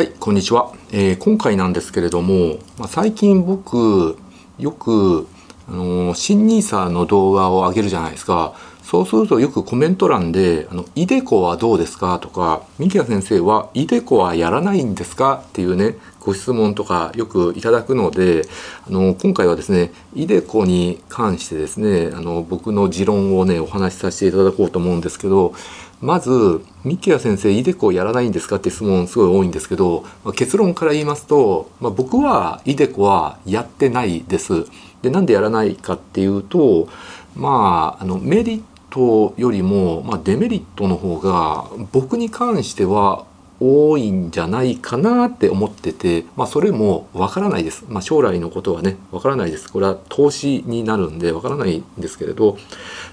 はい、こんにちは。えー今回なんですけれども、まあ、最近僕、よく、あのー新ニーサの動画を上げるじゃないですか。そうするとよくコメント欄で、あの、イデコはどうですかとか、ミキヤ先生はイデコはやらないんですか？っていうね、ご質問とかよくいただくので、あの、今回はですね、イデコに関してですね、あの、僕の持論をね、お話しさせていただこうと思うんですけど、まず、ミキヤ先生、イデコやらないんですか？って質問すごい多いんですけど、まあ結論から言いますと、まあ、僕はイデコはやってないです。で、なんでやらないかっていうと、まあ、あの、メリットよりも、まあ、デメリットの方が、僕に関しては多いんじゃないかなって思ってて、まあ、それもわからないです。まあ、将来のことはね、わからないです。これは投資になるんでわからないんですけれど、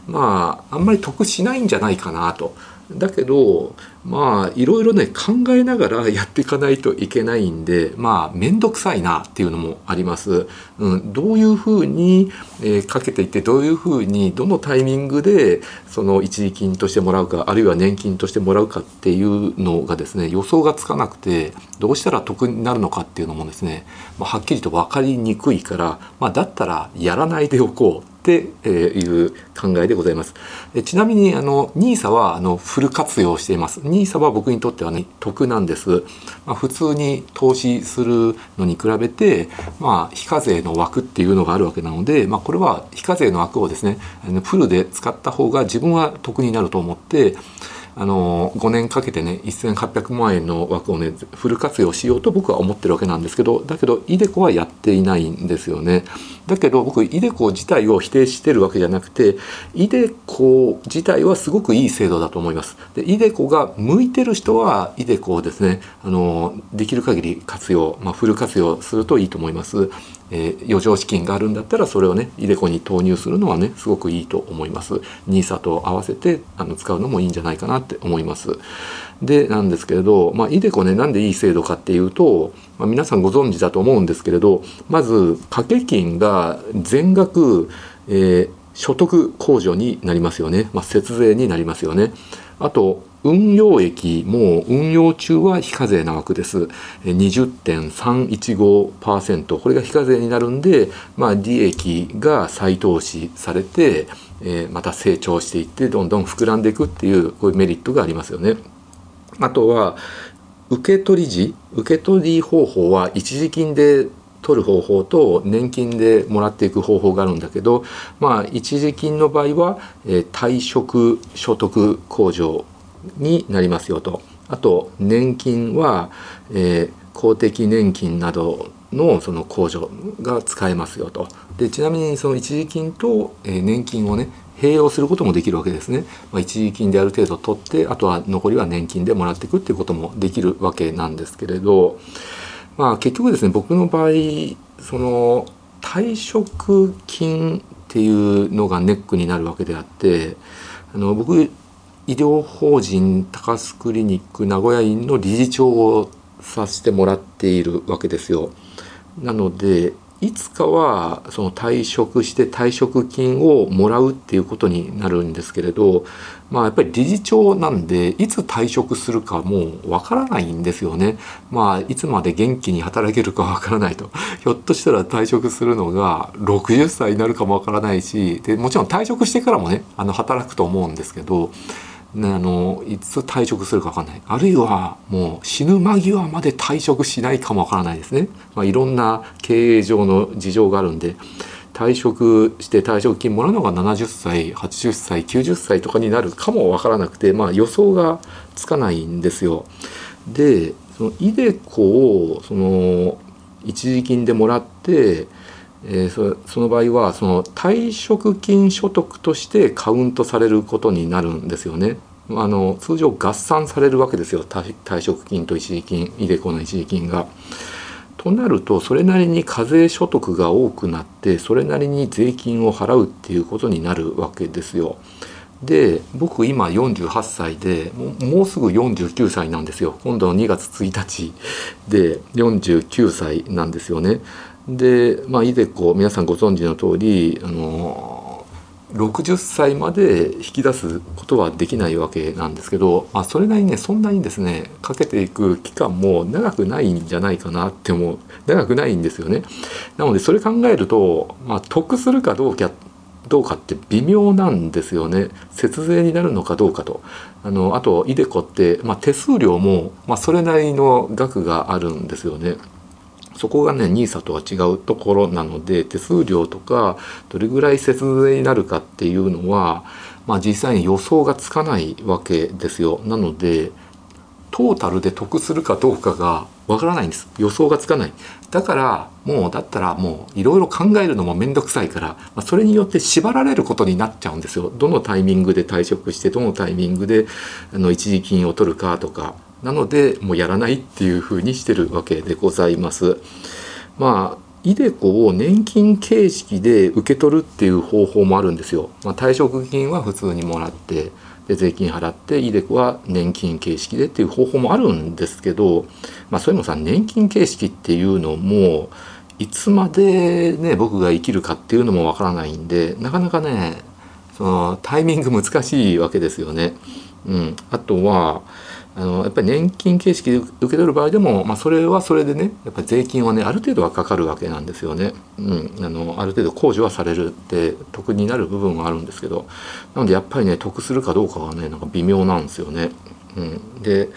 まあ、あんまり得しないんじゃないかなと。だけど、まあ、いろいろね、考えながらやっていかないといけないんで、まあ、めんどくさいなっていうのもあります。うん、どういうふうに、えーかけていって、どういうふうに、どのタイミングで、その一時金としてもらうか、あるいは年金としてもらうかっていうのがですね、予想がつかなくて、どうしたら得になるのかっていうのもですね、まあ、はっきりと分かりにくいから、まあ、だったらやらないでおこう。ってえいう考えでございます。えちなみにあの NISA はあのフル活用しています。NISA は僕にとってはね得なんです。まあ、普通に投資するのに比べてまあ非課税の枠っていうのがあるわけなので、まあこれは非課税の枠をですねあのフルで使った方が自分は得になると思って。あの5年かけてね1800万円の枠をねフル活用しようと僕は思ってるわけなんですけどだけどイデコはやっていないんですよね。だけど僕イデコ自体を否定してるわけじゃなくてイデコ自体はすごくいい制度だと思います。でイデコが向いてる人はイデコをですねあのできる限り活用、まあ、フル活用するといいと思います。えー余剰資金があるんだったらそれをねイデコに投入するのはねすごくいいと思います。NISA と合わせてあの使うのもいいんじゃないかなって思います。でなんですけれど、まあ、イデコねなんでいい制度かっていうと、まあ、皆さんご存知だと思うんですけれどまず掛け金が全額、えー所得控除になりますよね、まあ、節税になりますよね。あと運用益も運用中は非課税な枠です。20.315%これが非課税になるんで、まあ、利益が再投資されて、えーまた成長していってどんどん膨らんでいくっていうこういうメリットがありますよね。あとは受取時受取方法は一時金で取る方法と年金でもらっていく方法があるんだけどまあ一時金の場合は、えー退職所得控除になりますよと。あと年金は、えー公的年金などのその控除が使えますよと。でちなみにその一時金と、えー年金をね併用することもできるわけですね、まあ、一時金である程度取ってあとは残りは年金でもらっていくっていうこともできるわけなんですけれどまあ結局ですね僕の場合その退職金っていうのがネックになるわけであってあの僕医療法人高須クリニック名古屋院の理事長をさせてもらっているわけですよ。なのでいつかはその退職して退職金をもらうっていうことになるんですけれどまあやっぱり理事長なんでいつ退職するかもうわからないんですよね。まあいつまで元気に働けるかわからないと。ひょっとしたら退職するのが60歳になるかもわからないしでもちろん退職してからもねあの働くと思うんですけどね、あのいつ退職するか分かんないあるいはもう死ぬ間際まで退職しないかも分からないですね、まあ、いろんな経営上の事情があるんで退職して退職金もらうのが70歳80歳90歳とかになるかも分からなくて、まあ、予想がつかないんですよ。でそのイデコをその一時金でもらってえーその場合はその退職金所得としてカウントされることになるんですよね。あの通常合算されるわけですよ退職金と一時金イデコの一時金が。となるとそれなりに課税所得が多くなってそれなりに税金を払うっていうことになるわけですよ。で僕今48歳でもうすぐ49歳なんですよ今度の2月1日で49歳なんですよね。でまあイデコ皆さんご存知の通りあの60歳まで引き出すことはできないわけなんですけど、まあ、それなりにねそんなにですねかけていく期間も長くないんじゃないかなって思う長くないんですよね。なのでそれ考えると、まあ、得するかどうかどうかって微妙なんですよね節税になるのかどうかとあのあと iDeCo って、まあ、手数料も、まあ、それなりの額があるんですよね。そこがね NISA とは違うところなので手数料とかどれぐらい節税になるかっていうのは、まあ、実際に予想がつかないわけですよ。なのでトータルで得するかどうかがわからないんです。予想がつかない。だからもうだったらもういろいろ考えるのも面倒くさいから、まあ、それによって縛られることになっちゃうんですよ。どのタイミングで退職してどのタイミングであの一時金を取るかとか。なのでもうやらないっていうふうにしてるわけでございます。まあイデコを年金形式で受け取るっていう方法もあるんですよ。まあ、退職金は普通にもらってで税金払ってイデコは年金形式でっていう方法もあるんですけど、まあ、それもさ年金形式っていうのもいつまでね僕が生きるかっていうのもわからないんでなかなかねそのタイミング難しいわけですよね。うん、あとはあのやっぱり年金形式で受け取る場合でも、まあ、それはそれでねやっぱ税金はねある程度はかかるわけなんですよね、うん、あのある程度控除はされるって得になる部分はあるんですけど。なのでやっぱりね得するかどうかはねなんか微妙なんですよね。うん、で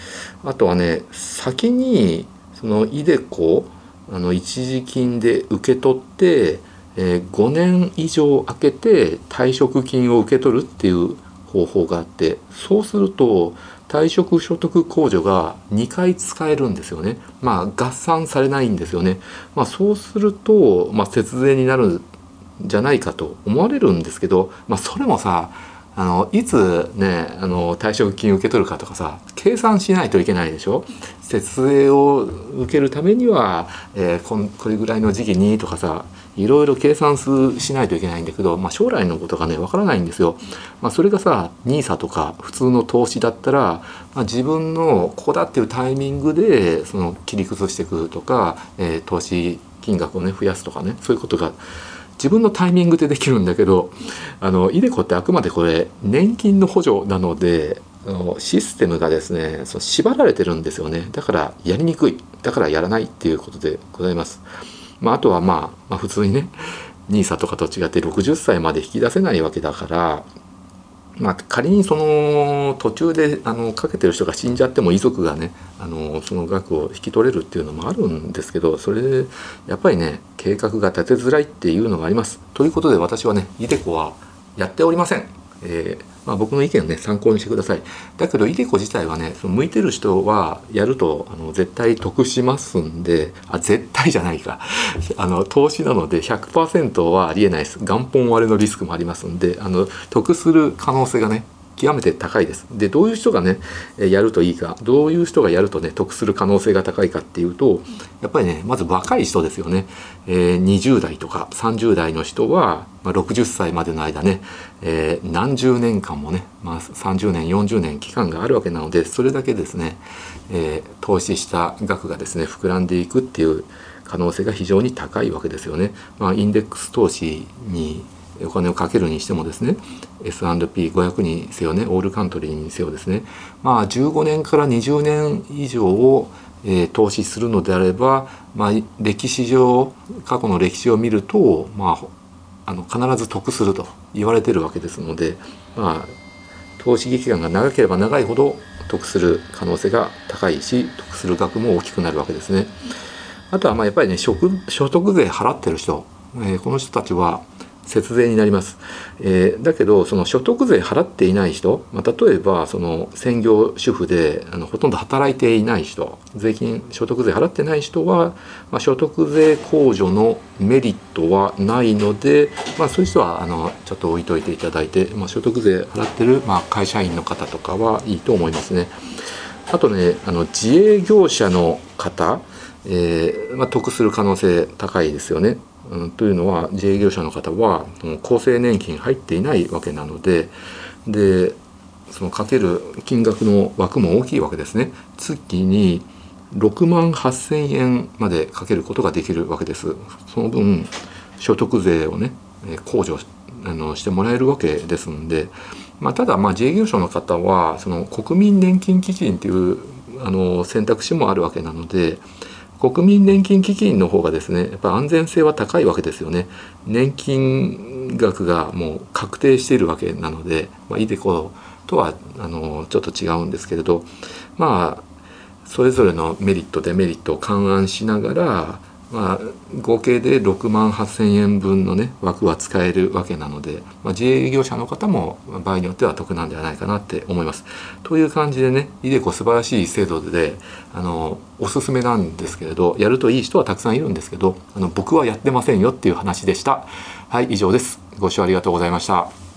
あとはね先にそのイデコあの一時金で受け取ってえー、5年以上空けて退職金を受け取るっていう方法があってそうすると退職所得控除が2回使えるんですよね。まあ合算されないんですよね。まあそうすると、まあ、節税になるんじゃないかと思われるんですけど、まあそれもさ、あのいつねあの退職金受け取るかとかさ計算しないといけないでしょ？節税を受けるためには、えー、ここれぐらいの時期にとかさいろいろ計算しないといけないんだけど、まあ、将来のことがねわからないんですよ。まあ、それがさ NISA とか普通の投資だったら、まあ、自分のここだっていうタイミングでその切り崩していくとか、えー、投資金額をね増やすとかねそういうことが自分のタイミングでできるんだけどあのイデコってあくまでこれ年金の補助なのでシステムがですねその縛られてるんですよねだからやりにくいだからやらないっていうことでございます。まあ、あとは、まあ、まあ普通にね NISA とかと違って60歳まで引き出せないわけだから、まあ、仮にその途中であのかけてる人が死んじゃっても遺族がねあのその額を引き取れるっていうのもあるんですけどそれでやっぱりね計画が立てづらいっていうのがあります。ということで私はね iDeCo はやっておりません。えーまあ、僕の意見をね参考にしてください。だけど iDeCo 自体はねその向いてる人はやるとあの絶対得しますんであ絶対じゃないか。あの投資なので100%はありえないです。元本割れのリスクもありますんであの得する可能性がね極めて高いです。でどういう人がねやるといいかどういう人がやるとね得する可能性が高いかっていうとやっぱりねまず若い人ですよね、えー、20代とか30代の人は、まあ、60歳までの間ね、えー、何十年間もね、まあ、30年40年期間があるわけなのでそれだけですね、えー、投資した額がですね膨らんでいくっていう可能性が非常に高いわけですよね。まあ、インデックス投資にお金をかけるにしてもですね S&P500 にせよねオールカントリーにせよですねまあ15年から20年以上を、えー、投資するのであれば、まあ、歴史上過去の歴史を見ると、まあ、あの必ず得すると言われてるわけですので、まあ、投資期間が長ければ長いほど得する可能性が高いし得する額も大きくなるわけですね。あとはまあやっぱりね所得税払ってる人、えー、この人たちは節税になります、えー、だけどその所得税払っていない人、まあ、例えばその専業主婦であのほとんど働いていない人税金所得税払ってない人は、まあ、所得税控除のメリットはないので、まあ、そういう人はあのちょっと置いといていただいて、まあ、所得税払ってる、まあ、会社員の方とかはいいと思いますね。あとねあの自営業者の方、えーまあ、得する可能性高いですよね。うん、というのは自営業者の方は厚生年金入っていないわけなのででそのかける金額の枠も大きいわけですね。月に6万8千円までかけることができるわけです。その分所得税をね控除あのしてもらえるわけですので、まあ、ただまあ自営業者の方はその国民年金基金っていうあの選択肢もあるわけなので国民年金基金の方がですねやっぱ安全性は高いわけですよね。年金額がもう確定しているわけなので、まあ、イデコとはあのちょっと違うんですけれどまあそれぞれのメリットデメリットを勘案しながらまあ、合計で6万8,000円分のね枠は使えるわけなので、まあ、自営業者の方も場合によっては得なんではないかなって思います。という感じでねイデコ素晴らしい制度であのおすすめなんですけれどやるといい人はたくさんいるんですけどあの僕はやってませんよっていう話でした。はい以上です。ご視聴ありがとうございました。